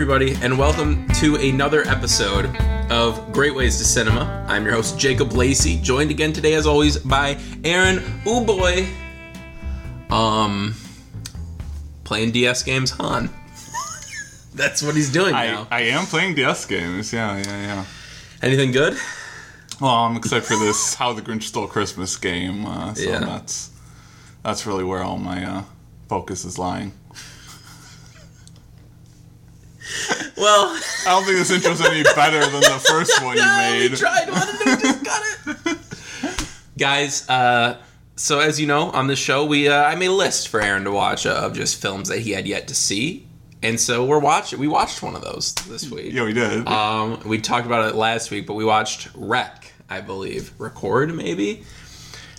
Everybody, and welcome to another episode of Gateway to Cinema. I'm your host, Jacob Lacey, joined again today, as always, by Aaron Ooh boy. Um, playing DS games, Han. That's what he's doing I, now. I am playing DS games. Yeah, yeah, yeah. Anything good? Well, I'm excited for this How the Grinch Stole Christmas game. Uh, so Yeah. that's that's really where all my uh, focus is lying. Well, I don't think this intro's any better than the first one you no, we made. tried one and we just got it. Guys, uh, so as you know, on this show, we uh, I made a list for Aaron to watch uh, of just films that he had yet to see, and so we're watching. We watched one of those this week. Yeah, we did. Um, we talked about it last week, but we watched Wreck, I believe. Record, maybe.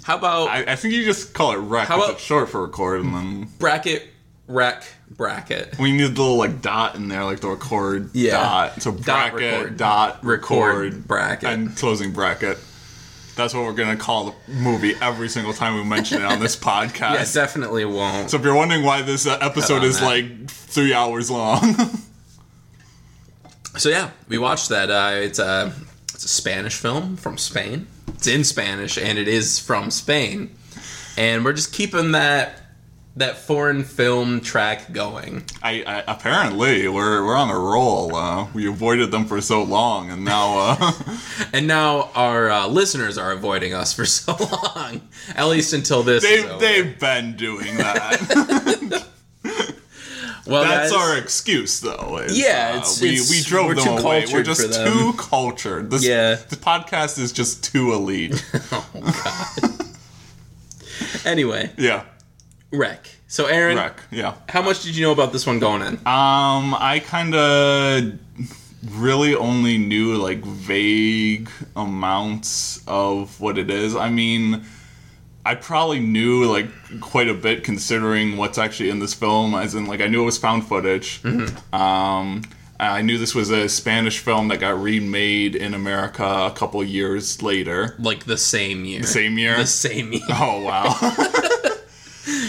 How about I, I think you just call it rec. How 'cause about- it's short for record, and then bracket, wreck, bracket? we need the little like dot in there, like the record Yeah. dot. So Dot bracket record. dot Record, record, bracket. and closing bracket. That's what we're gonna call the movie every single time we mention it on this podcast. Yeah, definitely won't. So if you're wondering why this uh, episode is that. like three hours long, So yeah, we watched that. Uh, it's a it's a Spanish film from Spain. It's in Spanish and it is from Spain, and we're just keeping that that foreign film track going. I, I apparently we're we're on a roll. Uh, we avoided them for so long, and now uh, And now our uh, listeners are avoiding us for so long, at least until this. they've they've been doing that. well, That's guys, our excuse, though. is, Yeah, uh, it's- we it's- we drove them too away. We're just too cultured. This Yeah. the podcast is just too elite. Oh god. anyway, yeah, wreck. So Aaron, wreck. Yeah. how much did you know about this one going in? Um, I kind of really only knew like vague amounts of what it is. I mean, I probably knew like quite a bit considering what's actually in this film, as in like I knew it was found footage. Hmm. Um, I knew this was a Spanish film that got remade in America a couple years later. Like the same year. Same year. The same year. Oh wow.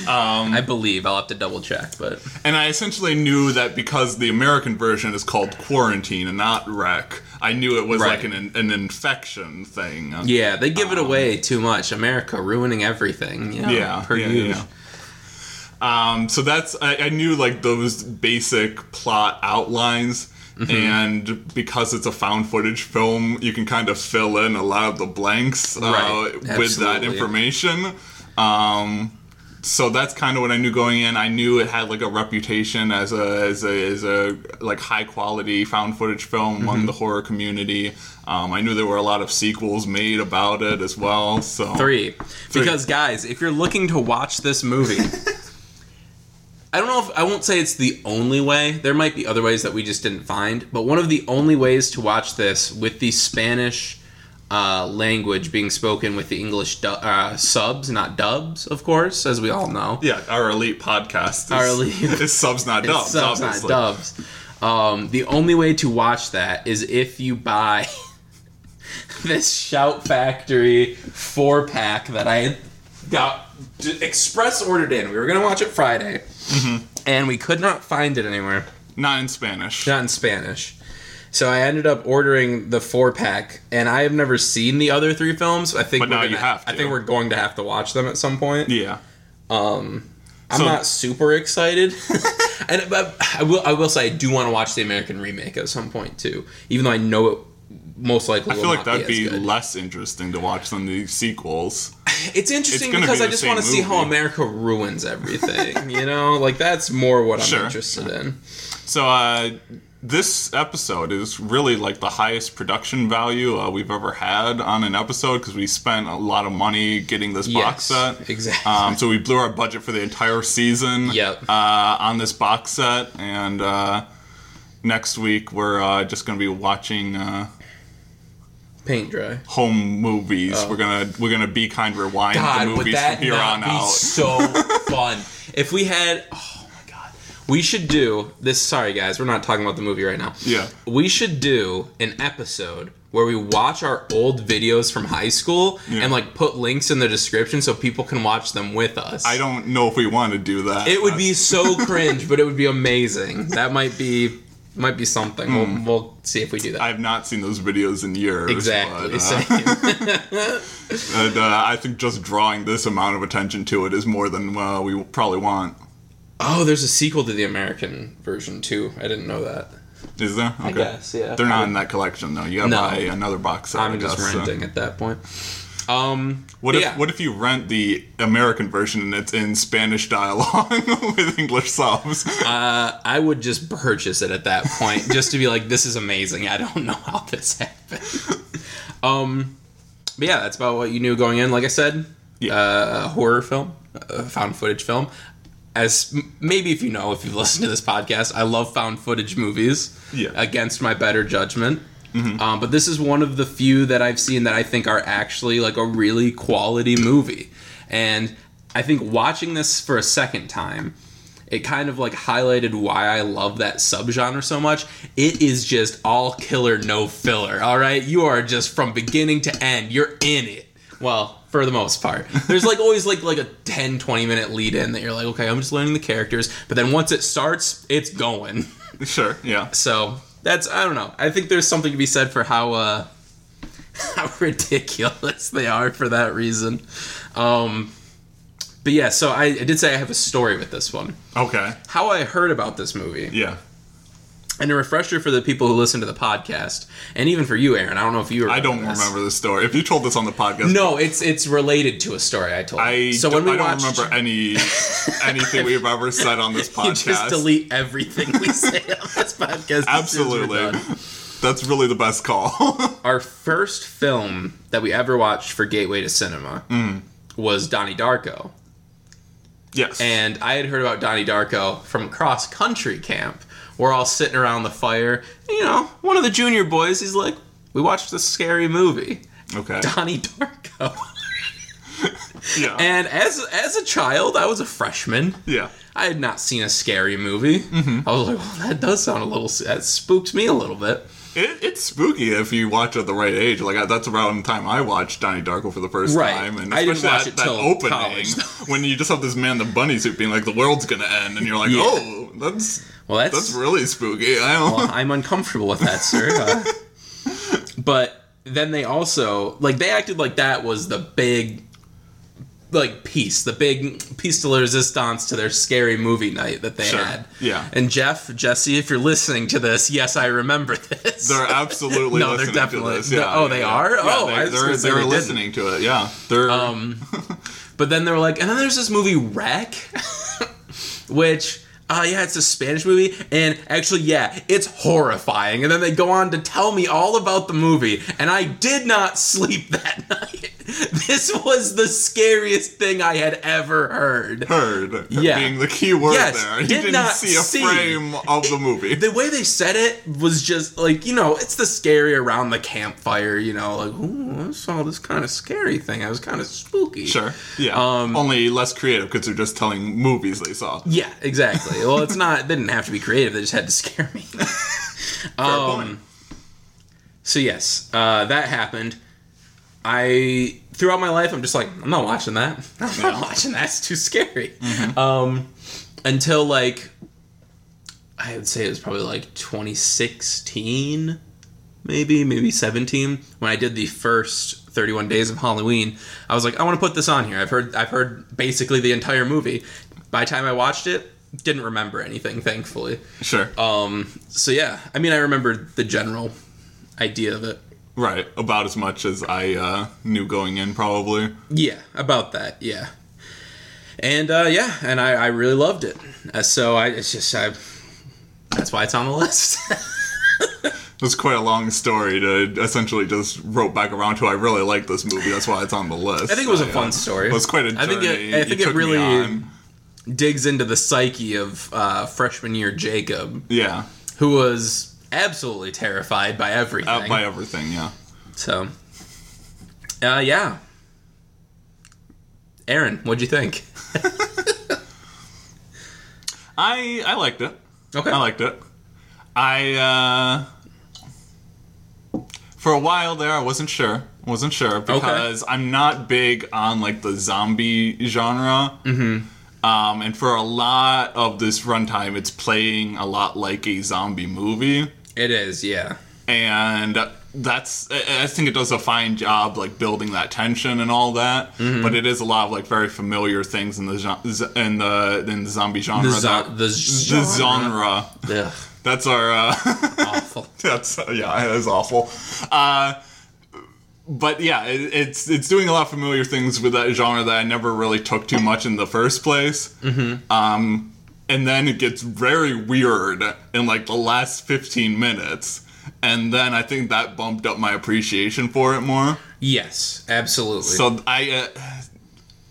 I believe. I'll have to double check, but And I essentially knew that because the American version is called quarantine and not wreck, I knew it was Right. like an an infection thing. yeah, they give it away too much. America ruining everything. You know, Yeah, per yeah, yeah. Um, so that's I, I knew like those basic plot outlines. Mm-hmm. And because it's a found footage film, you can kind of fill in a lot of the blanks uh, Right, with that information. Um, so that's kind of what I knew going in. I knew it had like a reputation as a as a, as a like high quality found footage film Mm-hmm. among the horror community. Um, I knew there were a lot of sequels made about it as well. So Three. Because guys, if you're looking to watch this movie, I don't know if I won't say it's the only way. There might be other ways that we just didn't find, but one of the only ways to watch this with the Spanish uh, language being spoken with the English du- uh, subs, not dubs, of course, as we all know. Yeah, our elite podcast. Is, Our elite- is subs not dubs. subs, not dubs. Um, the only way to watch that is if you buy this Shout Factory four pack that I got d- express ordered in. We were gonna watch it Friday, Mm-hmm. and we could not find it anywhere, Not in Spanish. not in Spanish. So I ended up ordering the four pack, and I have never seen the other three films. I think But we're now gonna, you have I to. think we're going to have to watch them at some point. Yeah. I'm So- not super excited, and but I will. I will say I do want to watch the American remake at some point too, even though I know it most likely. I feel like that'd be, be less interesting to watch than the sequels. It's interesting it's because be I just want to see how. America ruins everything. you know, like that's more what I'm Sure. interested in. So uh, this episode is really like the highest production value uh, we've ever had on an episode because we spent a lot of money getting this box set. exactly. Um, so we blew our budget for the entire season. Yep. Uh, on this box set, and uh, next week we're uh, just going to be watching. Uh, Paint dry. home movies. We're gonna we're gonna be kind rewind Oh. God, the movies from here on out. so fun? If we had, oh we should do this. Sorry, guys, we're not talking about the movie right now. Yeah. we should do an episode where we watch our old videos from high school Yeah. and like put links in the description so people can watch them with us. I don't know if we want to do that. It would be so cringe, but it would be amazing. That might be Might be something. We'll, we'll see if we do that. I have not seen those videos in years. exactly. but, uh, and, uh, I think just drawing this amount of attention to it is more than uh, we probably want. Oh, there's a sequel to the American version too. I didn't know that. Is there? Okay. guess, yeah. They're not in that collection though. You gotta No. buy another box set. I I'm just guess, so. renting at that point. Um, What if yeah. What if you rent the American version and it's in Spanish dialogue with English subs? Uh, I would just purchase it at that point, just to be like, "This is amazing." I don't know how this happened. um, but yeah, that's about what you knew going in. Like I said, Yeah. uh, a horror film, a found footage film. As maybe if you know, if you've listened to this podcast, I love found footage movies. Yeah. Against my better judgment. Um, but this is one of the few that I've seen that I think are actually like a really quality movie. And I think watching this for a second time, it kind of like highlighted why I love that subgenre so much. It is just all killer, no filler. All right, you are just from beginning to end. You're in it. Well, for the most part, there's like always like like a 10, 20 minute lead in that you're like, okay, I'm just learning the characters. But then once it starts, it's going. sure. Yeah. So that's I don't know. I think there's something to be said for how uh how ridiculous they are for that reason. Um but yeah, so I, I did say I have a story with this one. Okay. How I heard about this movie, Yeah. And a refresher for the people who listen to the podcast, and even for you, Aaron. I don't know if you remember I don't this. remember the story. If you told this on the podcast, No, it's it's related to a story I told. I, so when we I don't remember any anything we've ever said on this you podcast. just delete everything we say on this podcast. as soon as we're Absolutely. That's really the best call. our first film that we ever watched for Gateway to Cinema Mm. was Donnie Darko. Yes. And I had heard about Donnie Darko from cross country camp. We're all sitting around the fire. You know, one of the junior boys, he's like, We watched this scary movie, okay. Donnie Darko. Yeah. And as as a child, I was a freshman. yeah. I had not seen a scary movie. Mm-hmm. I was like, well, that does sound a little, that spooked me a little bit. It, it's spooky if you watch at the right age. Like I, that's around the time I watched Donnie Darko for the first Right. time, and I didn't especially watch that, it that till opening college, when you just have this man in the bunny suit being like, "The world's gonna end," and you're like, Yeah. "Oh, that's Well, that's, that's really spooky." I don't. well, I'm uncomfortable with that, sir. Uh, but then they also like they acted like that was the big like piece, the big piece de la resistance to their scary movie night that they Sure. had. Yeah. And Jeff, Jesse, if you're listening to this, yes, I remember this. They're absolutely No, they're definitely- to this. they're- Yeah, oh, they yeah. are? Oh, they, I was they're they're they didn't. listening to it. Yeah, they're Um, but then they were like, and then there's this movie Wreck, which, uh, yeah, it's a Spanish movie, and actually, yeah, it's horrifying. And then they go on to tell me all about the movie, and I did not sleep that night. This was the scariest thing I had ever heard. heard Yeah. being the key word Yes, there. You did didn't not see a see. frame of the movie. The way they said it was just like, you know, it's the scary around the campfire, you know, like, ooh, I saw this kind of scary thing. I was kind of spooky. Sure. Yeah. Um, Only less creative because they're just telling movies they saw. Yeah, exactly. Well, it's not. They didn't have to be creative. They just had to scare me. um. So yes, uh, that happened. I throughout my life, I'm just like, I'm not watching that. I'm not watching that. It's too scary. Um, until like, I would say it was probably like 2016, maybe maybe 17 when I did the first 31 days of Halloween. I was like, I want to put this on here. I've heard I've heard basically the entire movie. By the time I watched it, didn't remember anything, thankfully. Sure. Um, so yeah, I mean, I remember the general idea of it. right. About as much as I uh, knew going in, probably. Yeah, about that. Yeah, and uh, yeah, and I, I really loved it. Uh, so I it's just I that's why it's on the list. It's quite a long story to essentially just rope back around to. I really like this movie. That's why it's on the list. I think it was a fun uh, story. It was quite a journey. I think it- I think it really-. Digs into the psyche of uh, freshman year Jacob, Yeah. who was absolutely terrified by everything. Out by everything. Yeah. so, uh, yeah. Aaron, what'd you think? I I liked it. Okay. I liked it. I uh for a while there I wasn't sure. Wasn't sure because I'm not big on like the zombie genre. Mm-hmm. Um, and for a lot of this runtime, it's playing a lot like a zombie movie. It is, yeah. and that's I think it does a fine job like building that tension and all that. Mm-hmm. But it is a lot of like very familiar things in the in the in the zombie genre. The, zo- that- the, the genre. Ugh, That's our. Uh, awful. that's yeah, it is awful. Uh, but yeah, it, it's it's doing a lot of familiar things with that genre that I never really took too much in the first place. Mm-hmm. Um, and then it gets very weird in like the last fifteen minutes, and then I think that bumped up my appreciation for it more. Yes, absolutely. So I. Uh,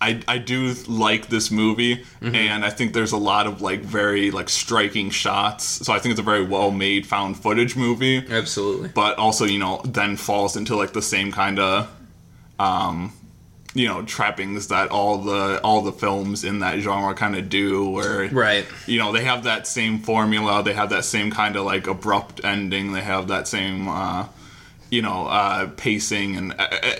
I, I do like this movie Mm-hmm. and I think there's a lot of like very like striking shots. So I think it's a very well made found footage movie absolutely. but also you know then falls into like the same kind of um you know trappings that all the all the films in that genre kind of do where Right. you know they have that same formula they have that same kind of like abrupt ending they have that same uh you know uh pacing and uh, uh,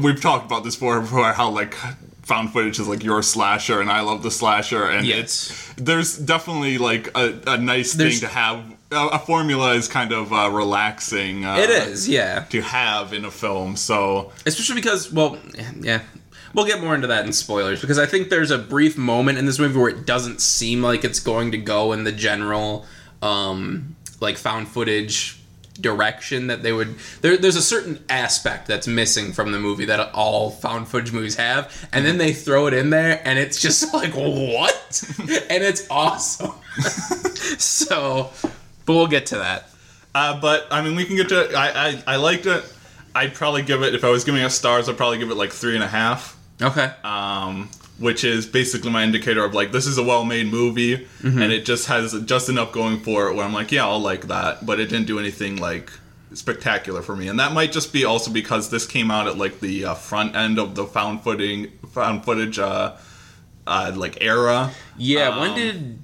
we've talked about this before, before how like found footage is like your slasher and I love the slasher and Yes. it's there's definitely like a, a nice There's- thing to have a, a formula is kind of uh, relaxing uh, It is, yeah. to have in a film so Especially because, well, yeah. We'll get more into that in spoilers because I think there's a brief moment in this movie where it doesn't seem like it's going to go in the general, um, like found footage direction that they would. There, there's a certain aspect that's missing from the movie that all found footage movies have, and then they throw it in there, and it's just like what? and it's awesome. so, but we'll get to that. uh, but I mean we can get to I, I I liked it I'd probably give it if I was giving it stars I'd probably give it like three and a half Okay. um, which is basically my indicator of like this is a well-made movie Mm-hmm. and it just has just enough going for it where I'm like yeah I'll like that but it didn't do anything like spectacular for me and that might just be also because this came out at like the uh, front end of the found footing found footage uh, uh, like era Yeah, when Um, did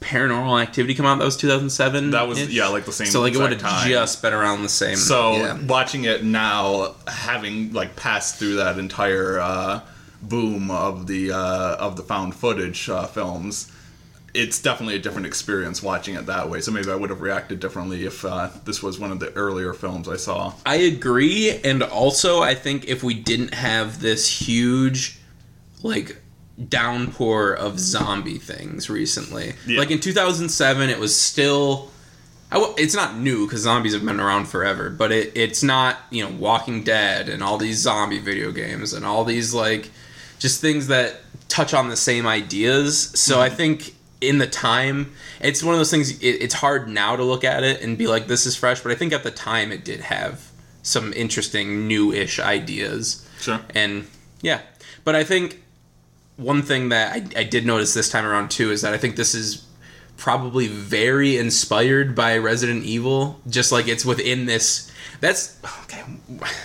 Paranormal Activity come out? That was 2007. that was yeah like the same So like it would have just been around the same. So yeah. watching it now, having like passed through that entire uh, boom of the uh, of the found footage uh, films, it's definitely a different experience watching it that way. So maybe I would have reacted differently if uh, this was one of the earlier films I saw. I agree, and also I think if we didn't have this huge, like downpour of zombie things recently, Yeah. like in 2007, it was still. I w- it's not new because zombies have been around forever, but it, it's not you know Walking Dead and all these zombie video games and all these like just things that touch on the same ideas. So I mm-hmm. think in the time, it's one of those things. It, it's hard now to look at it and be like, "This is fresh," but I think at the time it did have some interesting new-ish ideas. Sure. And yeah, but I think one thing that I, I did notice this time around too is that I think this is probably very inspired by Resident Evil. Just like it's within this. That's okay.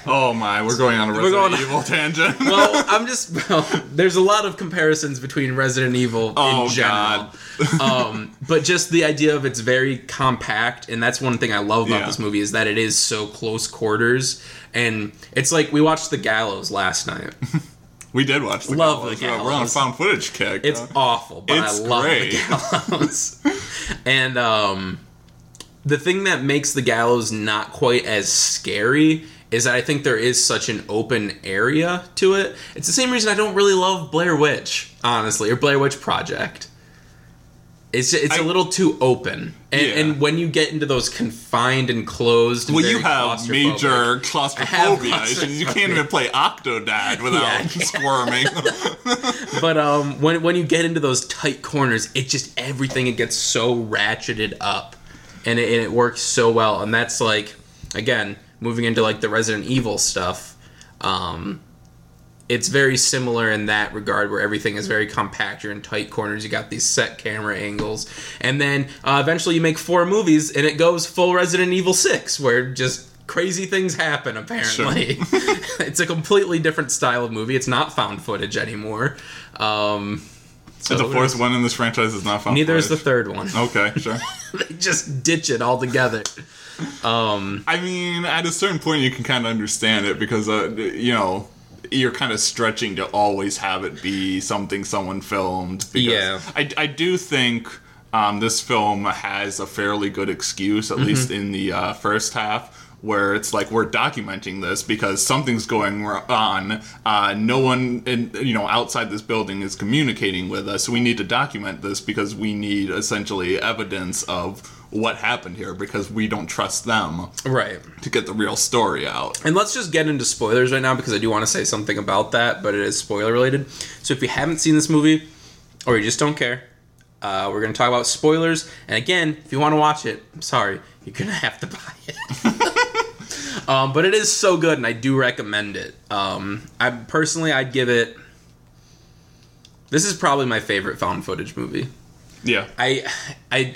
Oh my, we're going on a Resident going- Evil tangent. Well, I'm just. Well, there's a lot of comparisons between Resident Evil Oh, in general. um, but just the idea of it's very compact, and that's one thing I love about Yeah. this movie is that it is so close quarters, and it's like we watched The Gallows last night. we did watch. The Love the Gallows. We're on a found footage kick. It's awful, but It's I love great. the gallows. and um, the thing that makes the gallows not quite as scary is that I think there is such an open area to it. It's the same reason I don't really love Blair Witch, honestly, or Blair Witch Project. It's it's a I- little too open, and, Yeah. and when you get into those confined and closed, well, you have major claustrophobia. You can't even play Octodad without Yeah. squirming. But um, when when you get into those tight corners, it just everything it gets so ratcheted up, and it, and it works so well. And that's like, again, moving into like the Resident Evil stuff. Um, it's very similar in that regard, where everything is very compact. You're in tight corners. You got these set camera angles, and then uh, eventually you make four movies, and it goes full Resident Evil Six, where just crazy things happen. Apparently, it's a completely different style of movie. It's not found footage anymore. Um, so the fourth one in this franchise is not found. Neither is the third one. Okay, sure. they just ditch it altogether. Um, I mean, at a certain point, you can kind of understand it because, uh, you know, you're kind of stretching to always have it be something someone filmed. Because Yeah. I, I do think um, this film has a fairly good excuse, Mm-hmm. at least in the uh, first half. Where it's like we're documenting this because something's going on. Uh, no one, in, you know, outside this building is communicating with us. We need to document this because we need essentially evidence of what happened here because we don't trust them Right. to get the real story out. And let's just get into spoilers right now because I do want to say something about that, but it is spoiler related. So if you haven't seen this movie or you just don't care, uh, we're going to talk about spoilers. And again, if you want to watch it, I'm sorry, you're going to have to buy it. um, but it is so good, and I do recommend it. Um, I personally, I'd give it. This is probably my favorite found footage movie. Yeah. I, I,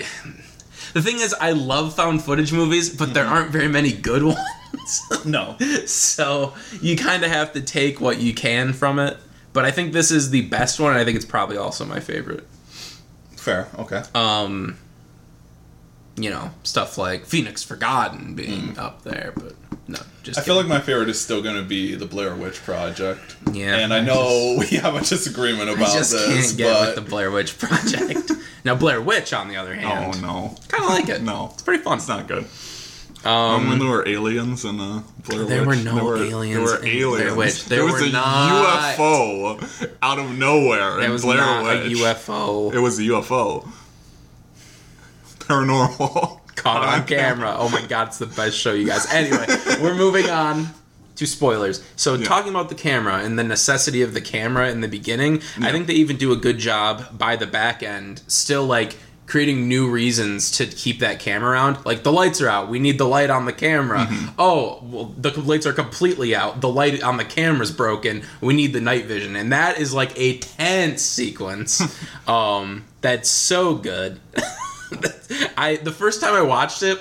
the thing is, I love found footage movies, but there aren't very many good ones. No. so you kind of have to take what you can from it. But I think this is the best one, and I think it's probably also my favorite. Fair. Okay. Um, you know, stuff like Phoenix Forgotten being up there, but no, just I feel like my favorite is still going to be the Blair Witch Project. Yeah, and I know we have a disagreement I about just this, can't get but with the Blair Witch Project. now, Blair Witch, on the other hand, Oh no. kind of like it. No. it's pretty fun. It's not good. Um, when there were aliens in uh, Blair There Witch, were no there were, no aliens There were aliens. Blair Witch. There was were a not. UFO out of nowhere in was Blair not Witch. a UFO It was a UFO. Paranormal. Caught on camera. Oh my god, it's the best show, you guys. Anyway, we're moving on to spoilers. So, talking about the camera and the necessity of the camera in the beginning, I think they even do a good job by the back end, still like creating new reasons to keep that camera around. Like the lights are out, we need the light on the camera. Oh, well, the lights are completely out. The light on the camera's broken. We need the night vision, and that is like a tense sequence. um, that's so good. I the first time I watched it,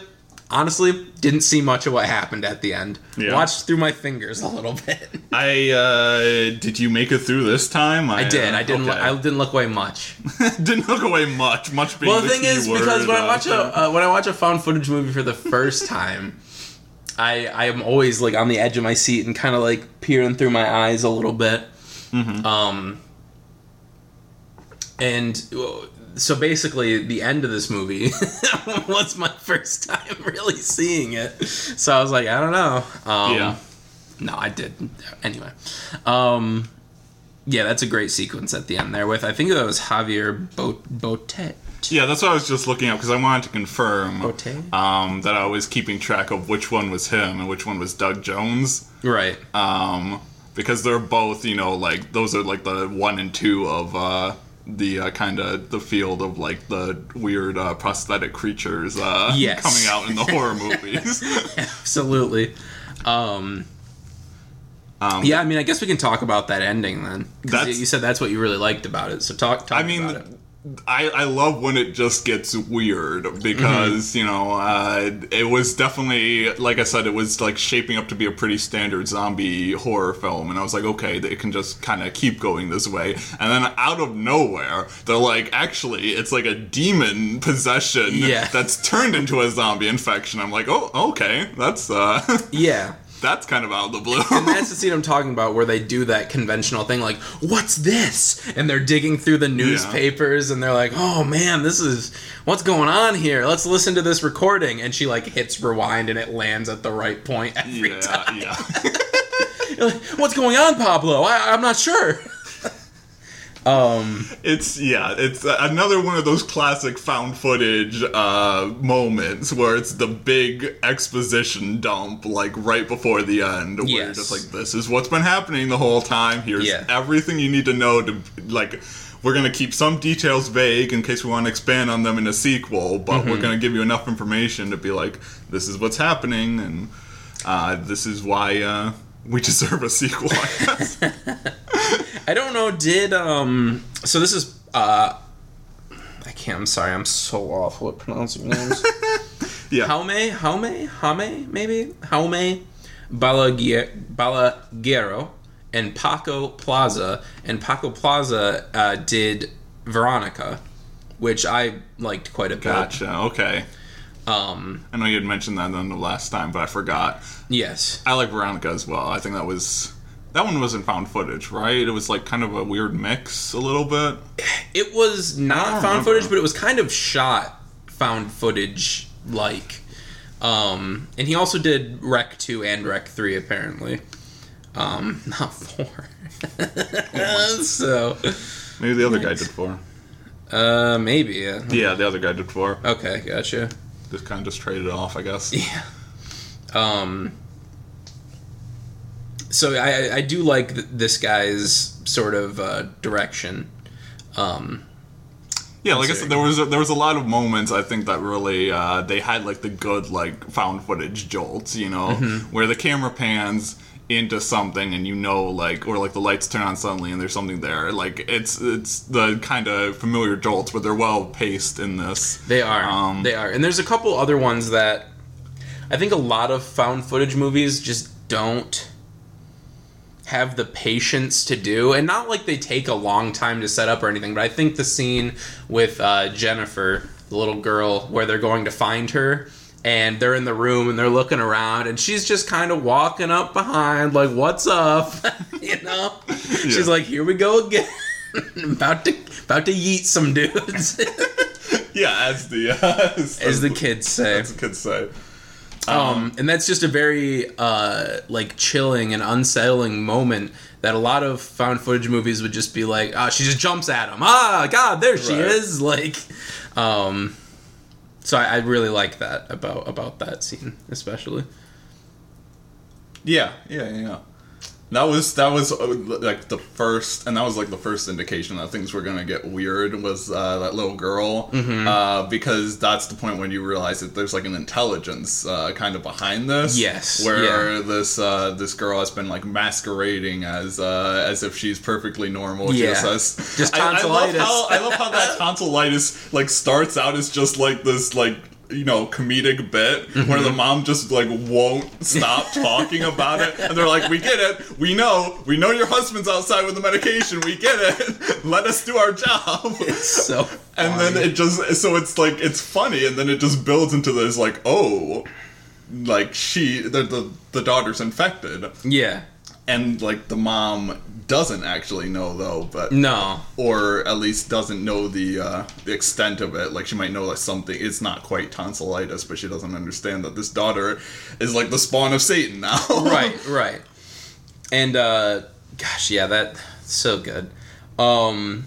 honestly, didn't see much of what happened at the end. Yeah. Watched through my fingers a little bit. I uh, did you make it through this time? I did. uh, I didn't. okay. I didn't look away much. didn't look away much. Much being Well, the thing is, because when I uh, watch a uh, when I watch a found footage movie for the first time, I I am always like on the edge of my seat and kind of like peering through my eyes a little bit. Mm-hmm. Um, and uh, so basically, the end of this movie was my first time really seeing it. So I was like, I don't know. Um, Yeah. No, I did. Anyway. Um, yeah, that's a great sequence at the end there with I think that was Javier Bot- Botet. Yeah, that's what I was just looking up because I wanted to confirm Botet? um, that I was keeping track of which one was him and which one was Doug Jones. Right. Um, because they're both, you know, like those are like the one and two of uh, the uh, kind of the field of like the weird uh, prosthetic creatures uh, Yes. coming out in the horror movies. Absolutely. Um, Um, yeah, I mean, I guess we can talk about that ending then. 'Cause That's- you said that's what you really liked about it. So talk. talk I mean. I, I love when it just gets weird because Mm-hmm. you know uh, it was definitely like I said it was like shaping up to be a pretty standard zombie horror film and I was like okay it can just kind of keep going this way and then out of nowhere they're like actually it's like a demon possession Yeah. that's turned into a zombie infection I'm like oh okay that's uh Yeah. That's kind of out of the blue And that's the scene I'm talking about where they do that conventional thing like, what's this? And they're digging through the newspapers and they're like, oh man, this is, what's going on here? Let's listen to this recording. And she like hits rewind and it lands at the right point every yeah time. yeah like, what's going on, Pablo? I, I'm not sure. Um, It's yeah, it's another one of those classic found footage uh, moments where it's the big exposition dump, like right before the end, where you're just like, "This is what's been happening the whole time. Here's Yeah. everything you need to know to like." We're gonna keep some details vague in case we want to expand on them in a sequel, but we're gonna give you enough information to be like, "This is what's happening," and uh, this is why uh, we deserve a sequel. I don't know. Did um? So this is uh. I can't. I'm sorry. I'm so awful at pronouncing names. yeah, Jaume, Jaume, Jaume, maybe Jaume Balaguer- Balaguero and Paco Plaza, and Paco Plaza uh, did Veronica, which I liked quite a bit. gotcha. Okay. Um, I know you had mentioned that on the last time, but I forgot. yes, I like Veronica as well. I think that was That one wasn't found footage, right? It was like kind of a weird mix, a little bit. It was not found remember. footage, but it was kind of shot found footage like. Um, and he also did Rec 2 and Rec 3 apparently. Um, not 4. so, Maybe the other guy did four. uh, maybe. Yeah. Yeah, the other guy did four. Okay, gotcha. Just kind of just traded it off, I guess. Yeah. Um. So I I- do like th- this guy's sort of uh, direction. Um. Yeah, like I said, there was a, there was a lot of moments I think that really uh, they had like the good like found footage jolts, you know, Mm-hmm. where the camera pans into something and you know like or like the lights turn on suddenly and there's something there. Like it's it's the kind of familiar jolts, but they're well paced in this. They are. Um, they are. And there's a couple other ones that I think a lot of found footage movies just don't have the patience to do. And not like they take a long time to set up or anything, but I think the scene with uh, Jennifer, the little girl, where they're going to find her. And they're in the room and they're looking around, and she's just kind of walking up behind, like, "What's up?" you know. She's like, "Here we go again, about to about to yeet some dudes," Yeah, as the uh, as, as the kids say. as the kids say. Um, and that's just a very uh, like chilling and unsettling moment that a lot of found footage movies would just be like, ah, she just jumps at him. Ah, God, there she Right. is. Like, um, so I, I really like that about about that scene, especially. Yeah, yeah, yeah. That was that was uh, like the first, and that was like the first indication that things were gonna get weird. Was uh, that little girl? Mm-hmm. Uh, because that's the point when you realize that there's like an intelligence uh, kind of behind this. Yes, where yeah. this uh, this girl has been like masquerading as uh, as if she's perfectly normal. Yeah. Just, as, Just I, I love tonsillitis. how I love how that tonsillitis like starts out as just like this like you know comedic bit where Mm-hmm. the mom just like won't stop talking about it. And they're like we get it. We know. We know your husband's outside with the medication. We get it. Let us do our job. So and then it just so it's like it's funny. And then it just builds into this like oh like she the the, the daughter's infected. Yeah, and like the mom doesn't actually know though but no, or at least doesn't know the uh, the extent of it. Like she might know that something it's not quite tonsillitis, but she doesn't understand that this daughter is like the spawn of Satan now. right, right. And uh gosh, yeah, that so good. Um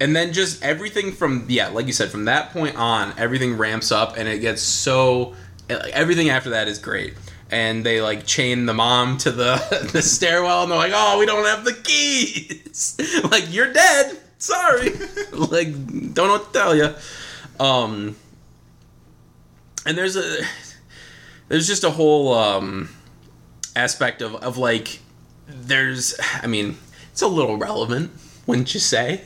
and then just everything from yeah, like you said, from that point on, everything ramps up and it gets so everything after that is great. And they like chain the mom to the the stairwell and they're like, "Oh, we don't have the keys." like, "You're dead." Sorry. like, don't know what to tell you. Um and there's a there's just a whole um aspect of, of like there's i mean it's a little relevant wouldn't you say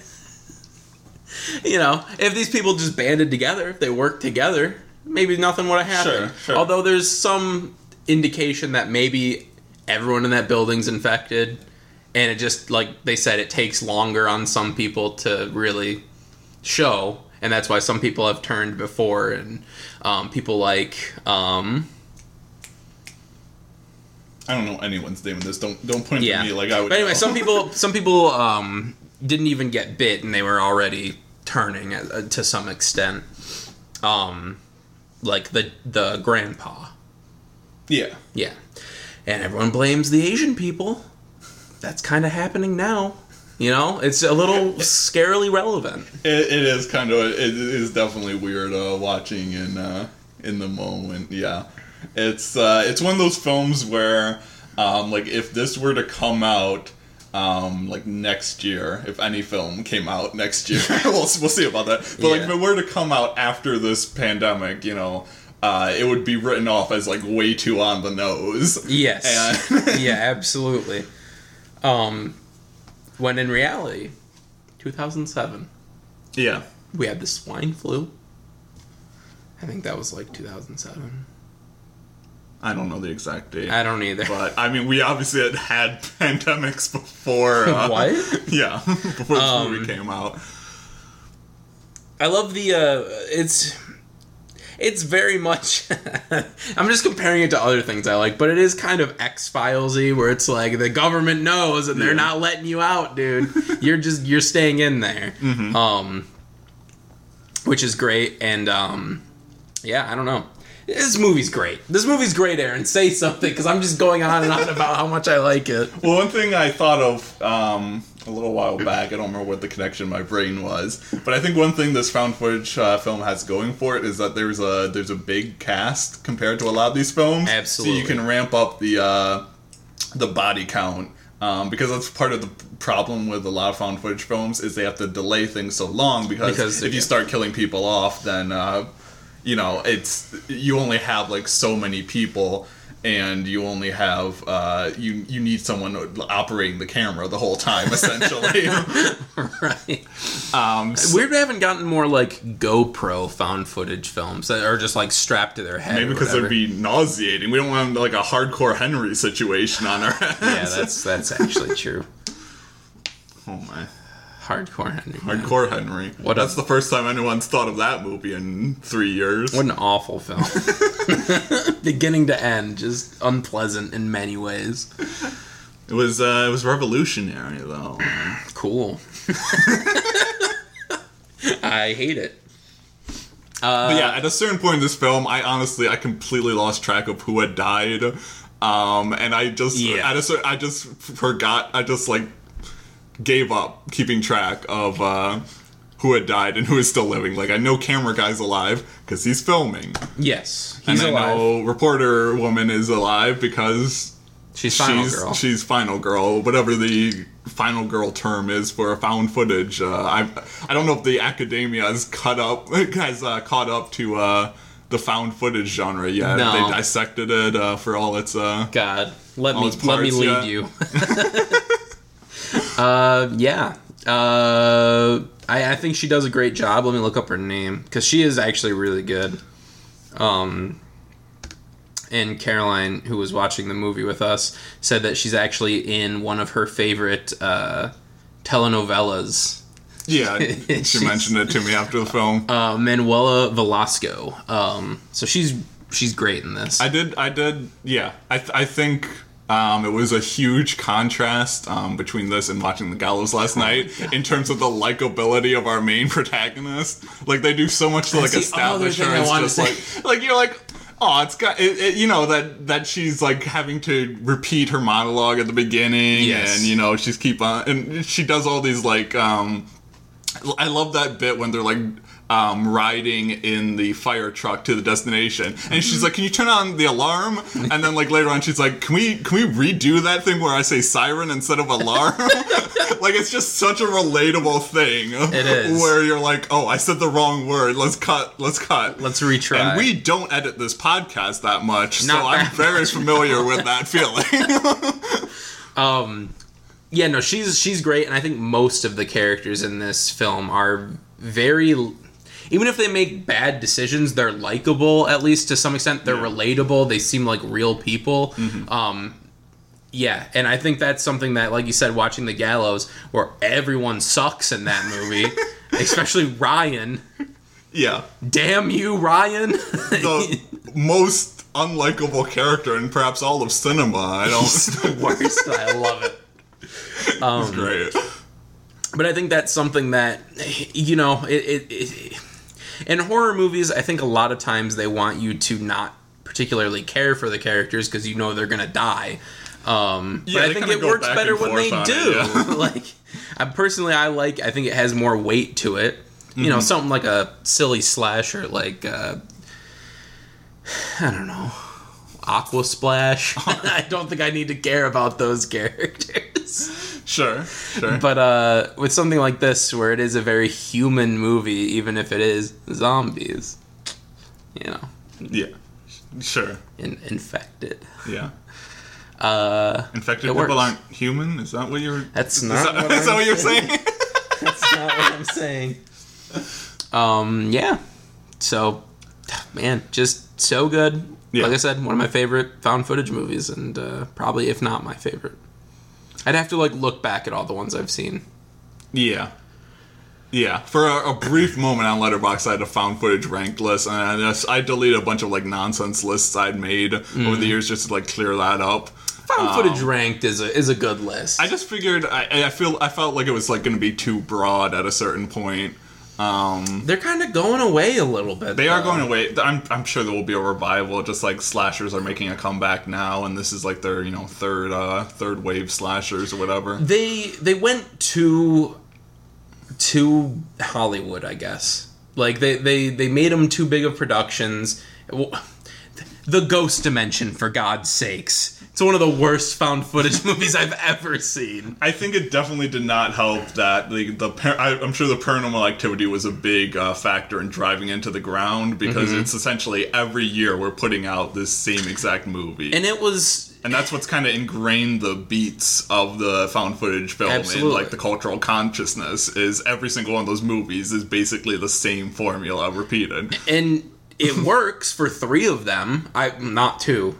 you know if these people just banded together if they worked together maybe nothing would have happened Sure, sure. although there's some indication that maybe everyone in that building's infected and it just like they said it takes longer on some people to really show and that's why some people have turned before and um, people like um, I don't know anyone's name in this. Don't don't point yeah. to me like I would. But anyway, know. some people some people um, didn't even get bit, and they were already turning uh, to some extent. Um, like the the grandpa, yeah. yeah, and everyone blames the Asian people. That's kind of happening now. You know, it's a little scarily relevant. It, it is kind of it is definitely weird uh, watching in uh, in the moment. Yeah, it's uh, it's one of those films where um, like if this were to come out um, like next year, if any film came out next year, we'll we'll see about that. But like Yeah. if it were to come out after this pandemic, you know. Uh, it would be written off as like way too on the nose. Yes. Yeah, absolutely. Um, when in reality, 2007, yeah. we had the swine flu. I think that was like 2007. I don't know the exact date. I don't either. But I mean, we obviously had had pandemics before. Uh, What? Yeah, before this Um, movie came out. I love the uh it's it's very much. I'm just comparing it to other things I like, but it is kind of X Filesy, where it's like the government knows and they're Yeah. not letting you out, dude. you're just you're staying in there, Mm-hmm. um, which is great. And um, yeah, I don't know. This movie's great. This movie's great, Aaron. Say something, because I'm just going on and on about how much I like it. Well, one thing I thought of um, a little while back, I don't remember what the connection in my brain was, but I think one thing this found footage uh, film has going for it is that there's a there's a big cast compared to a lot of these films. Absolutely. So you can ramp up the uh, the body count. Um, because that's part of the problem with a lot of found footage films is they have to delay things so long because, Because if you start killing people off, then uh, you know it's you only have like so many people and you only have uh, you you need someone operating the camera the whole time essentially right. um, so- Weird we haven't gotten more like GoPro found footage films that are just like strapped to their head. maybe because they'd be nauseating we don't want like a hardcore henry situation on our hands Yeah, that's that's actually true. oh my Hardcore Henry. man. hardcore henry What a- that's the first time anyone's thought of that movie in three years What an awful film. Beginning to end, just unpleasant in many ways. it was uh, it was revolutionary though Cool. I hate it. Uh, But yeah, at a certain point in this film, I honestly, I completely lost track of who had died, um, and I just, Yeah. at a cer I just forgot, I just like gave up keeping track of uh, who had died and who is still living. Like I know camera guy's alive because he's filming, Yes, he's and alive. I know reporter woman is alive because She's final she's girl. she's final girl, whatever the final girl term is for a found footage. Uh, I I don't know if the academia has cut up has uh, caught up to uh, the found footage genre yet. No. They dissected it uh, for all its. Uh, God, let me let me lead yeah. you. uh, yeah. Uh, I I think she does a great job. Let me look up her name because she is actually really good. Um, and Caroline, who was watching the movie with us, said that she's actually in one of her favorite uh, telenovelas. yeah, she mentioned it to me after the film. Uh, Manuela Velasco. Um, so she's she's great in this. I did. I did. Yeah. I. Th- I think. Um, it was a huge contrast um, between this and watching The Gallows Oh last night in terms of the likability of our main protagonist. Like they do so much to like That's the other establish her as just like like you're like oh it's got it, it, you know that that she's like having to repeat her monologue at the beginning Yes. and you know she's keep on and she does all these like um I love that bit when they're like um, riding in the fire truck to the destination, and she's like, "Can you turn on the alarm?" And then like later on, she's like, "Can we can we redo that thing where I say siren instead of alarm?" like it's just such a relatable thing. It is. where you're like, "Oh, I said the wrong word. Let's cut. Let's cut." Let's retry. and we don't edit this podcast that much, so Not I'm that very familiar with that feeling. Um, yeah, no, she's she's great, and I think most of the characters in this film are very. Even if they make bad decisions, they're likable at least to some extent. They're Yeah. relatable. They seem like real people. Um, yeah, and I think that's something that, like you said, watching The Gallows, where everyone sucks in that movie, especially Ryan. yeah. Damn you, Ryan! the most unlikable character in perhaps all of cinema. I don't. the worst. I love it. Um, Great. but I think that's something that you know it, it, it in horror movies. I think a lot of times they want you to not particularly care for the characters because you know they're gonna die. Um, Yeah, but I think it works better when they on it, do. yeah. like, I personally, I like. I think it has more weight to it. You Mm-hmm. know, something like a silly slasher, like uh, I don't know, Aquaslash. I don't think I need to care about those characters. Sure. Sure. But uh, with something like this, where it is a very human movie, even if it is zombies, you know, yeah. Sure. in, infected. Yeah. Uh, Infected people works. aren't human. Is that what you're? That's Is not that, what is that I'm what you're saying. saying? that's not what I'm saying. Um, yeah. So, man, just so good. Yeah. Like I said, one of my favorite found footage movies, and uh, probably, if not my favorite. I'd have to like look back at all the ones I've seen. yeah. Yeah, for a, a brief moment on Letterboxd, I had a found footage ranked list, and I, just, I deleted a bunch of like nonsense lists I'd made over Mm. the years just to like clear that up. Found footage ranked is a is a good list. I just figured I, I feel I felt like it was like going to be too broad at a certain point. Um, They're kind of going away a little bit. they are going away. I'm, I'm sure there will be a revival. Just like slashers are making a comeback now, and this is like their you know third uh, third wave slashers or whatever. They they went to to Hollywood, I guess. Like they they they made them too big of productions. The Ghost Dimension, for God's sakes, it's one of the worst found footage movies I've ever seen. I think it definitely did not help that the the I'm sure the paranormal activity was a big uh, factor in driving into the ground because Mm-hmm. it's essentially every year we're putting out this same exact movie. And it was and that's what's kind of ingrained the beats of the found footage film in like the cultural consciousness is every single one of those movies is basically the same formula repeated and it works for three of them. I not two.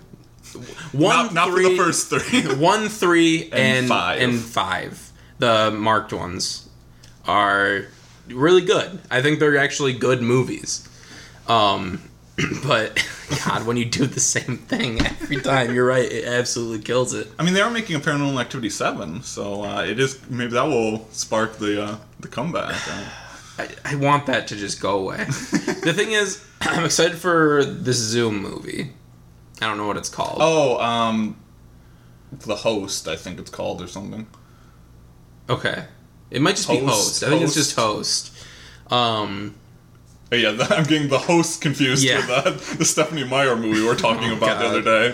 One, not, not for three, the first three one, three, and five. and five. The marked ones are really good. I think they're actually good movies. Um, but God, when you do the same thing every time, you're right. It absolutely kills it. i mean they are making a paranormal activity 7 so uh, it is maybe that will spark the uh, the comeback Uh, I, I want that to just go away. the thing is, I'm excited for this Zoom movie. I don't know what it's called. oh um the host i think it's called or something Okay. It might just be Host, host. I think it's just host. Um, Oh, yeah, I'm getting the host confused Yeah. with the, the Stephenie Meyer movie we were talking Oh, about the other day.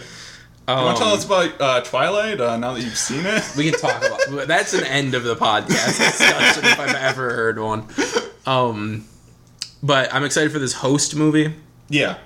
You want to tell um, us about uh, Twilight uh, now that you've seen it? we can talk about that's an end of the podcast discussion if I've ever heard one. Um, but I'm excited for this host movie yeah,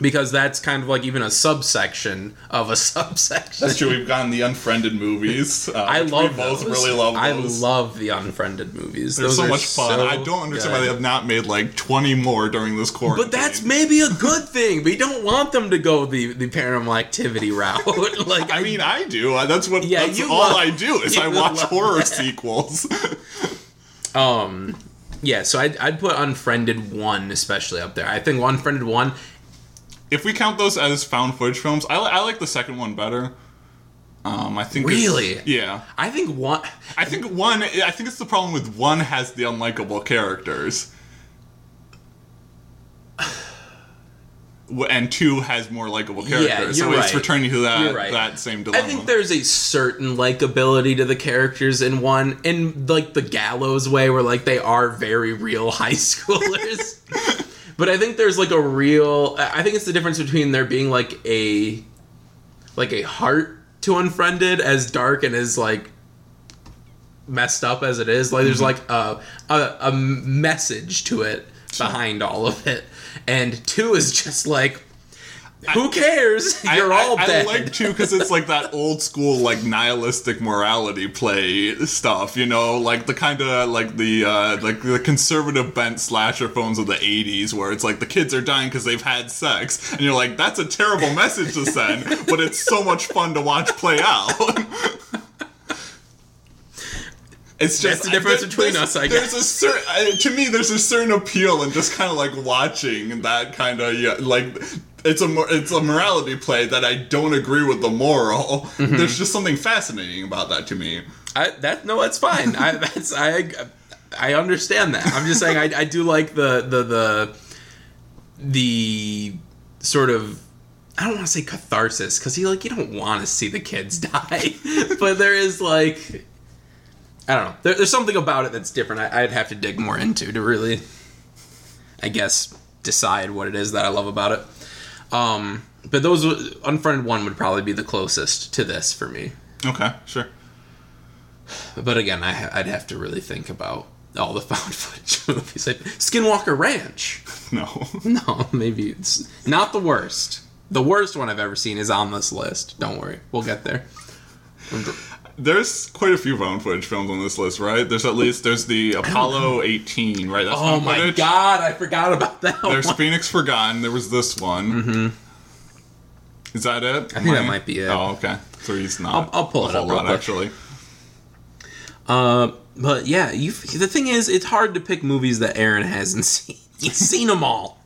because that's kind of like even a subsection of a subsection. that's true. We've gotten the Unfriended movies. Uh, I love we both those. really love I love the unfriended movies. They're those so much fun. so I don't understand why they have not made like 20 more during this quarantine. But that's maybe a good thing. We don't want them to go the the paranormal activity route. like I mean, I do. That's what. Yeah, that's all love- I do is I watch horror that. sequels. Um, yeah, so I'd, I'd put Unfriended 1 especially up there. I think Unfriended 1, if we count those as found footage films, I, li- I like the second one better. Um, I think. Really? yeah. I think 1. I think one. I think it's the problem with one has the unlikable characters, and two has more likable characters. you're so it's returning to that right. that same dilemma. I think there's a certain likability to the characters in one, in like the gallows way, where like they are very real high schoolers. but I think there's like a real. I think it's the difference between there being like a, like a heart to Unfriended, as dark and as like messed up as it is. Like there's mm-hmm. like a a, a message to it behind all of it, and two is just like. Who cares? I- You're I, all I, dead. like two because it's like that old school like nihilistic morality play stuff. You know, like the kind of like the uh, like the conservative bent slasher films of the '80s, where it's like the kids are dying because they've had sex, and you're like, that's a terrible message to send, but it's so much fun to watch play out. It's just That's the difference there- between us, I There's guess. a certain uh, to me. There's a certain appeal in just kind of like watching that kind of yeah, like it's a it's a morality play that I don't agree with the moral. Mm-hmm. There's just something fascinating about that to me. I, that no, that's fine. I that's I I understand that. I'm just saying I, I do like the the the the sort of I don't want to say catharsis because you like you don't want to see the kids die, but there is like I don't know. There, there's something about it that's different. I, I'd have to dig more into to really, I guess, decide what it is that I love about it. Um, but those Unfriended One would probably be the closest to this for me. Okay, sure. But again, I, I'd have to really think about all the found footage movies. Like Skinwalker Ranch. No. No, maybe it's not the worst. The worst one I've ever seen is on this list. Don't worry, we'll get there. There's quite a few found footage films on this list, right? There's at least there's the Apollo 18, right? That's Oh my footage. god, I forgot about that There's one. Phoenix Forgotten. There was this one. Mm-hmm. Is that it? I think that might be it. Oh, okay. Three's not. I'll- I'll pull a it up lot, actually. Uh, but yeah, you. The thing is, it's hard to pick movies that Aaron hasn't seen. He's seen them all.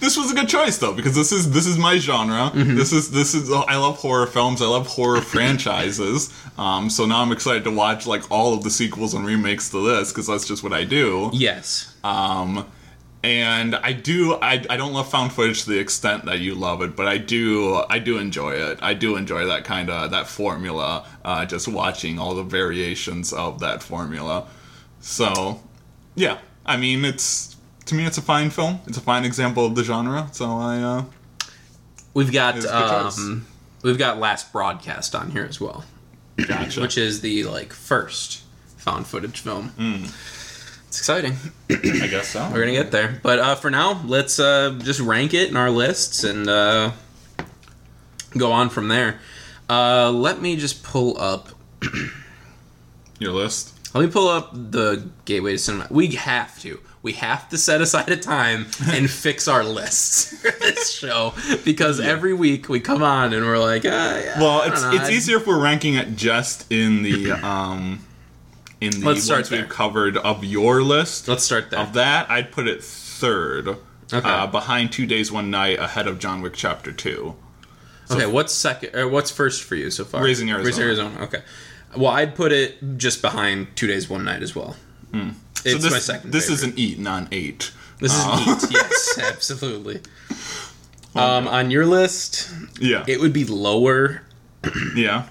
This was a good choice though because this is this is my genre. Mm-hmm. This is this is I love horror films. I love horror franchises. Um, so now I'm excited to watch like all of the sequels and remakes to this because that's just what I do. Yes. Um, and I do I, I don't love found footage to the extent that you love it, but I do I do enjoy it. I do enjoy that kind of that formula. Uh, just watching all the variations of that formula. So, yeah, I mean it's to me it's a fine film. It's a fine example of the genre. So I uh, We've got It's a good choice. um, we've got last broadcast on here as well, gotcha. which is the like first found footage film. Hmm. It's exciting. I guess so. We're gonna get there, but uh, for now, let's uh, just rank it in our lists and uh, go on from there. Uh, let me just pull up. Your list. Let me pull up the Gateway to Cinema. We have to. We have to set aside a time and fix our lists for this show because every week we come on and we're like, ah, yeah, Well, it's know, it's easier if we're ranking it just in the um in the Let's start ones we've there. covered of your list. Let's start there. Of that, I'd put it third. Okay. Uh, behind Two Days One Night, ahead of John Wick Chapter Two. okay, what's second? Or what's first for you so far? Raising Arizona. Raising Arizona. Okay. Well, I'd put it just behind Two Days, One Night as well. So It's this, my second. This favorite. is an eat, not eight. This is neat. Yes, absolutely. Um, on your list, Yeah, it would be lower. yeah.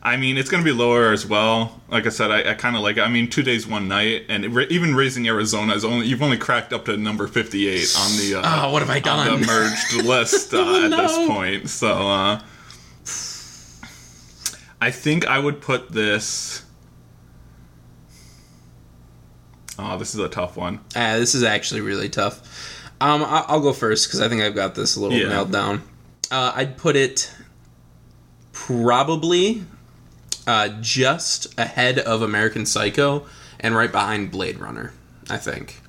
I mean, it's going to be lower as well. Like I said, I, I kind of like. it. I mean, two days, one night, and it, even raising Arizona is only you've only cracked up to number fifty-eight on the uh, Oh, what have I on done? the merged list uh, at this point. So uh, I think I would put this. Oh, this is a tough one. Ah, this is actually really tough. Um, I- I'll go first because I think I've got this a little Yeah. nailed down. Uh, I'd put it probably uh, just ahead of American Psycho and right behind Blade Runner. I think,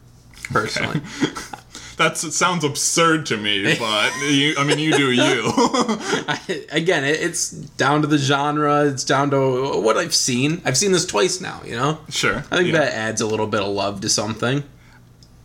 personally. That sounds absurd to me, but you, I mean, you do you. I, again, it, it's down to the genre. It's down to what I've seen. I've seen this twice now. You know. sure. I think yeah. that adds a little bit of love to something.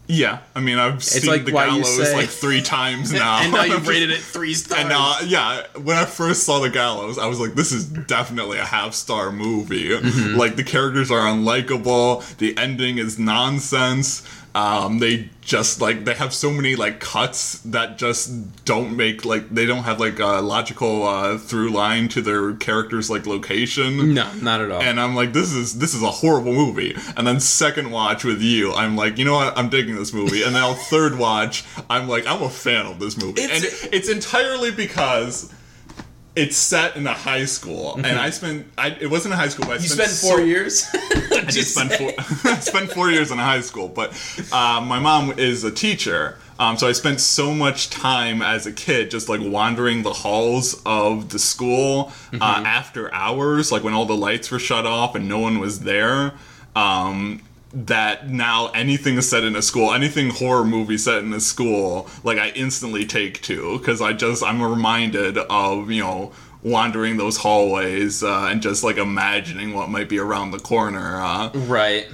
Yeah, I mean, I've seen like the gallows say- like three times now. and now you've rated it three stars. And now, yeah, when I first saw the gallows, I was like, "This is definitely a half star movie." Mm-hmm. Like the characters are unlikable, the ending is nonsense. Um, they just like they have so many like cuts that just don't make like they don't have like a logical uh, through line to their characters like location. no, not at all. And I'm like, this is this is a horrible movie. And then second watch with you, I'm like, you know what? I'm digging this movie. And now third watch, I'm like, I'm a fan of this movie. It's- and it, it's entirely because it's set in a high school, and I spent. I, it wasn't a high school, but I Mm-hmm. you spent spent four so- years. I did spend four. I spent four years in a high school, but uh, my mom is a teacher, um, so I spent so much time as a kid just like wandering the halls of the school uh, after hours, like when all the lights were shut off and no one was there. Um, that now anything is set in a school, anything horror movie set in a school, like I instantly take to because I just I'm reminded of you know wandering those hallways uh, and just like imagining what might be around the corner. Uh, right.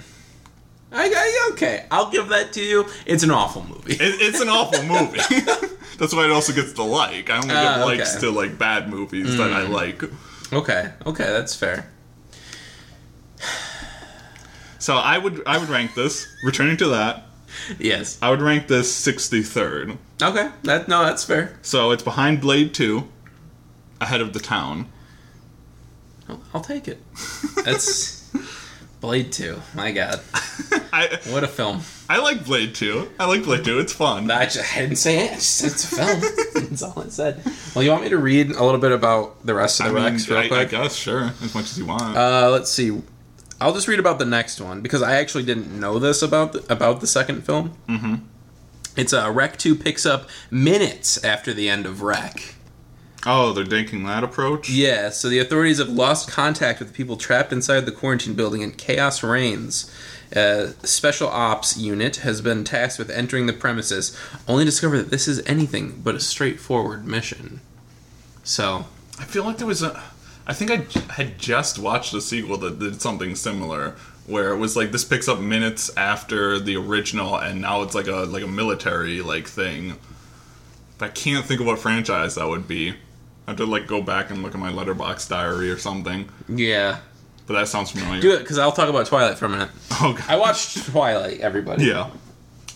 I, I, okay, I'll give that to you. It's an awful movie. it, it's an awful movie. That's why it also gets the like. I only Ah, give likes okay. Hmm. to like bad movies that I like. Okay, okay, that's fair. So I would I would rank this. Returning to that, Yes. I would rank this 63rd. Okay, that no, that's fair. So it's behind Blade 2, ahead of The Town. I'll, I'll take it. That's Blade Two. My God, I what a film! I like Blade 2. I like Blade 2. It's fun. I, just, I didn't say it. I just said it's a film. that's all I said. Well, you want me to read a little bit about the rest of I the mean, Rex real I, I guess sure, as much as you want. Uh, let's see. I'll just read about the next one because I actually didn't know this about the, about the second film. Mm-hmm. It's uh, Rec Two picks up minutes after the end of Rec. oh, they're taking that approach. Yeah, so the authorities have lost contact with the people trapped inside the quarantine building and chaos reigns. A special ops unit has been tasked with entering the premises, only to discover that this is anything but a straightforward mission. So, I feel like there was a I think I j- had just watched a sequel that did something similar, where it was like this picks up minutes after the original, and now it's like a like a military like thing. But I can't think of what franchise that would be. I have to like go back and look at my Letterboxd diary or something. Yeah. But that sounds familiar. Do it because I'll talk about Twilight for a minute. Oh, God. I watched Twilight. Everybody. yeah,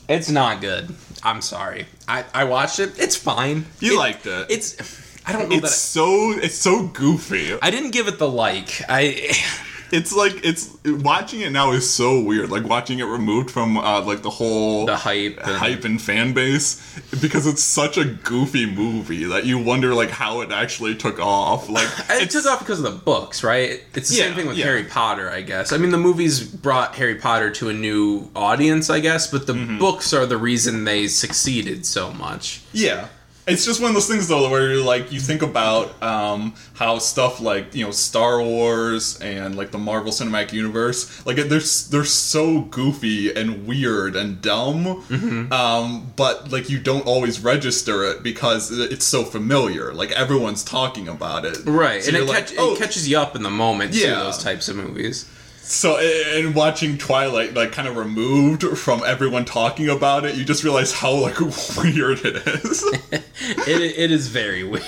It's not good. I'm sorry. I I watched it. It's fine. you It- liked it. It's. I don't know it's that. so it's so goofy. I, I didn't give it the like. I. It's like it's watching it now is so weird. Like watching it removed from uh, like the whole The hype and- hype and fan base because it's such a goofy movie that you wonder like how it actually took off. Like It took off because of the books, right? It's the Yeah, same thing with yeah. Harry Potter, I guess. I mean, the movies brought Harry Potter to a new audience, I guess, but the Mm-hmm. books are the reason they succeeded so much. Yeah. It's just one of those things though where you like you think about um, how stuff like you know Star Wars and like the Marvel Cinematic Universe like they're they're so goofy and weird and dumb, Mm-hmm. um, but like you don't always register it because it's so familiar. Like everyone's talking about it, Right, So and it, like, catch, "Oh, it catches you up in the moment, too, Yeah. those types of movies. So, and watching Twilight, like, kind of removed from everyone talking about it, you just realize how, like, weird it is. it, it is very weird.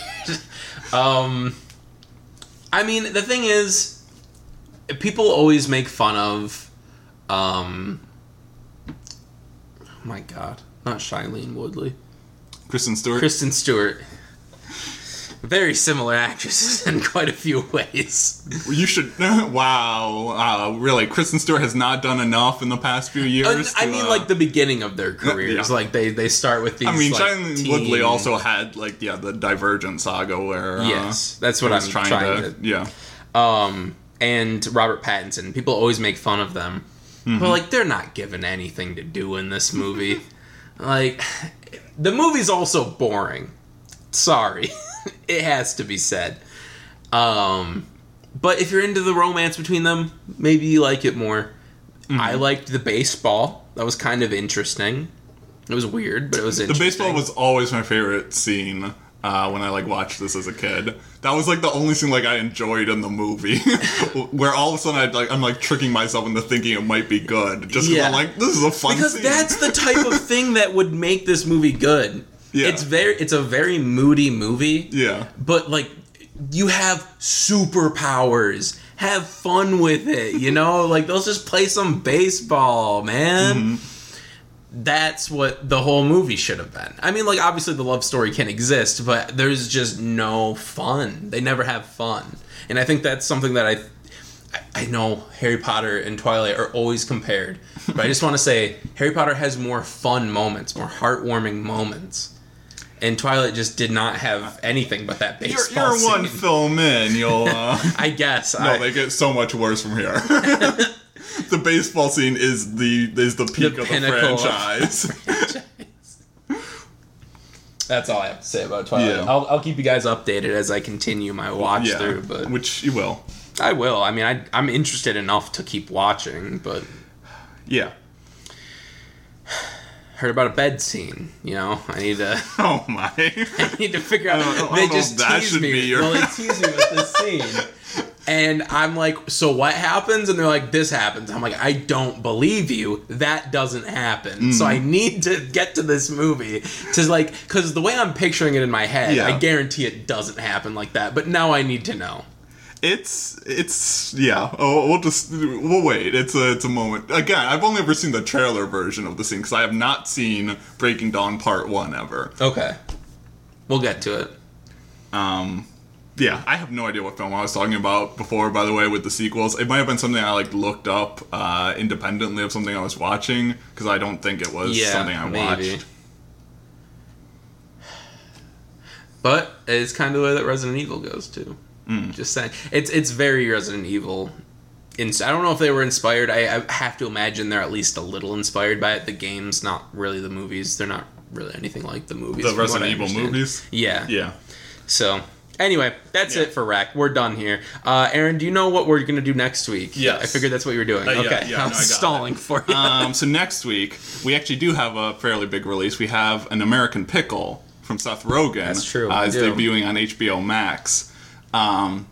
Um, I mean, the thing is, people always make fun of, um, oh my God, not Shailene Woodley, Kristen Stewart. Kristen Stewart. Very similar actresses in quite a few ways. You should. Wow. Uh, really, Kristen Stewart has not done enough in the past few years. I to, mean, uh, like the beginning of their careers. yeah. Like they they start with these. I mean, like, Shailene teen- Woodley also had, like, yeah, the Divergent saga where. Uh, Yes, that's what I'm was trying, to. Yeah. um, and Robert Pattinson. People always make fun of them, Mm-hmm. but like they're not given anything to do in this movie. like the movie's also boring. Sorry, it has to be said. Um, but if you're into the romance between them, maybe you like it more. Mm-hmm. I liked the baseball. That was kind of interesting. It was weird, but it was The baseball was always my favorite scene. Uh, when I like watched this as a kid, that was like the only scene like I enjoyed in the movie, where all of a sudden I'd, like I'm like tricking myself into thinking it might be good, just because Yeah. I'm like this is a fun because scene. that's the type of thing that would make this movie good. Yeah. It's very it's a very moody movie. yeah, But like you have superpowers. Have fun with it, you know? Like let's just play some baseball, man. Mm-hmm. That's what the whole movie should have been. I mean, like obviously the love story can exist, but there's just no fun. They never have fun. And I think that's something that I I- I know Harry Potter and Twilight are always compared, but I just want to say Harry Potter has more fun moments, more heartwarming moments. And Twilight just did not have anything but that you're, you're one film in, you'll. Uh, I guess. no, I, they get so much worse from here. the baseball scene is the is the peak The of the of- franchise. that's all I have to say about Twilight. Yeah. I'll, I'll keep you guys updated as I continue my watch yeah, through, but which you will. I will. I mean, I, I'm interested enough to keep watching, but Yeah. Heard about a bed scene. You know, I need to. Oh my. I need to figure out. I don't- I they just tease me. your- Well, they tease me with this scene, and I'm like, "So what happens?" And they're like, "This happens." I'm like, "I don't believe you. That doesn't happen." So Mm. I need to get to this movie to like, because the way I'm picturing it in my head, Yeah. I guarantee it doesn't happen like that. But now I need to know. It's it's yeah. Oh, we'll just we'll wait. It's a it's a moment. Again, I've only ever seen the trailer version of the scene because I have not seen Breaking Dawn Part One ever. Okay, we'll get to it. Um, yeah, I have no idea what film I was talking about before. By the way, with the sequels, it might have been something I like looked up uh, independently of something I was watching because I don't think it was Yeah, something I maybe. watched. But it's kind of the way that Resident Evil goes too. Mm. Just saying, it's it's very Resident Evil. In, I don't know if they were inspired. I, I have to imagine they're at least a little inspired by it. The games, not really the movies. They're not really anything like the movies. The Resident Evil movies. Yeah. Yeah. So anyway, that's Yeah. it for Rack. We're done here. Uh, Aaron, do you know what we're gonna do next week? Yeah, I figured that's what you were doing. Uh, yeah, okay, yeah, I'm no, I stalling it. for you. um, so next week we actually do have a fairly big release. We have an American Pickle from Seth Rogen. That's true, Uh, is debuting on HBO Max. Um,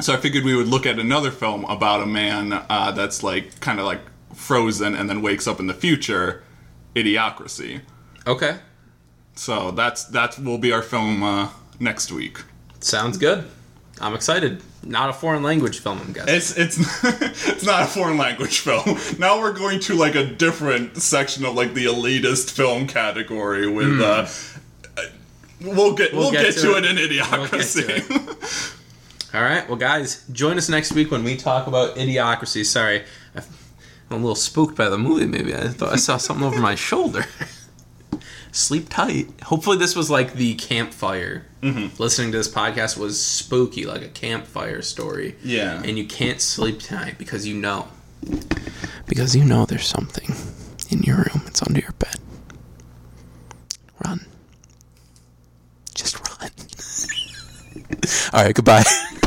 So I figured we would look at another film about a man uh, that's like kind of like frozen and then wakes up in the future, Idiocracy. Okay. So that's that will be our film uh, next week. Sounds good. I'm excited. Not a foreign language film, I'm guessing. It's it's it's not a foreign language film. Now we're going to like a different section of like the elitist film category with. Uh, we'll get we'll, get get, to to it. it in We'll get Idiocracy. All right, well, guys, join us next week when we talk about Idiocracy. Sorry, I'm a little spooked by the movie. Maybe I thought I saw something over my shoulder. Sleep tight. Hopefully, this was like the campfire. Mm-hmm. Listening to this podcast was spooky, like a campfire story. Yeah. And you can't sleep tonight because you know. Because you know there's something in your room. It's under your bed. Run. All right, goodbye.